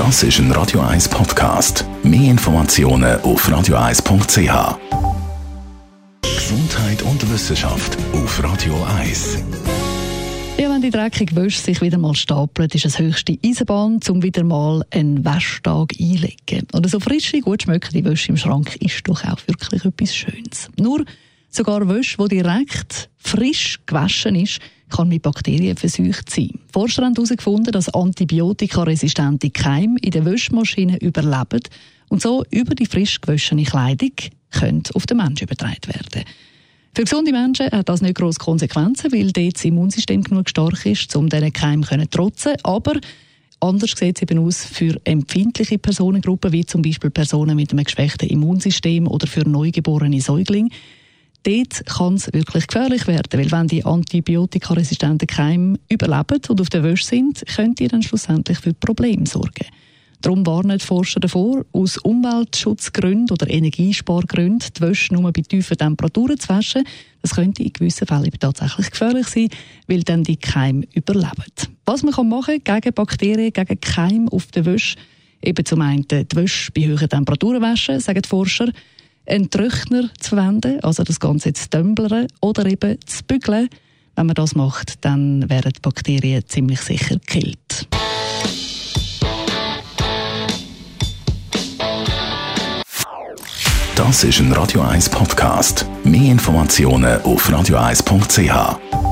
Das ist ein Radio 1 Podcast. Mehr Informationen auf radio1.ch. Gesundheit und Wissenschaft auf Radio 1. Ja, wenn die dreckige Wäsche sich wieder mal stapelt, ist es höchste Eisenbahn, um wieder mal einen Wäschtag einlegen. Oder so frische, gut schmeckende Wäsche im Schrank ist doch auch wirklich etwas Schönes. Nur sogar Wäsche, die direkt frisch gewaschen ist, kann mit Bakterien verseucht sein. Forscher haben herausgefunden, dass antibiotikaresistente Keime in der Wäschmaschine überleben und so über die frisch gewaschene Kleidung können auf den Menschen übertragen werden. Für gesunde Menschen hat das nicht grosse Konsequenzen, weil dort das Immunsystem genug stark ist, um diesen Keimen zu trotzen. Aber anders sieht es eben aus für empfindliche Personengruppen, wie zum Beispiel Personen mit einem geschwächten Immunsystem oder für neugeborene Säuglinge. Dort kann es wirklich gefährlich werden, weil wenn die antibiotikaresistenten Keime überleben und auf der Wäsche sind, können die dann schlussendlich für Probleme sorgen. Darum warnen die Forscher davor, aus Umweltschutzgründen oder Energiespargründen die Wäsche nur bei tiefen Temperaturen zu waschen. Das könnte in gewissen Fällen tatsächlich gefährlich sein, weil dann die Keime überleben. Was man machen kann gegen Bakterien, gegen Keime auf der Wäsche, eben zum einen die Wäsche bei hohen Temperaturen waschen, sagen die Forscher, einen Trockner zu verwenden, also das Ganze zu dümblern oder eben zu bügeln. Wenn man das macht, dann werden die Bakterien ziemlich sicher gekillt. Das ist ein Radio 1 Podcast. Mehr Informationen auf radio1.ch.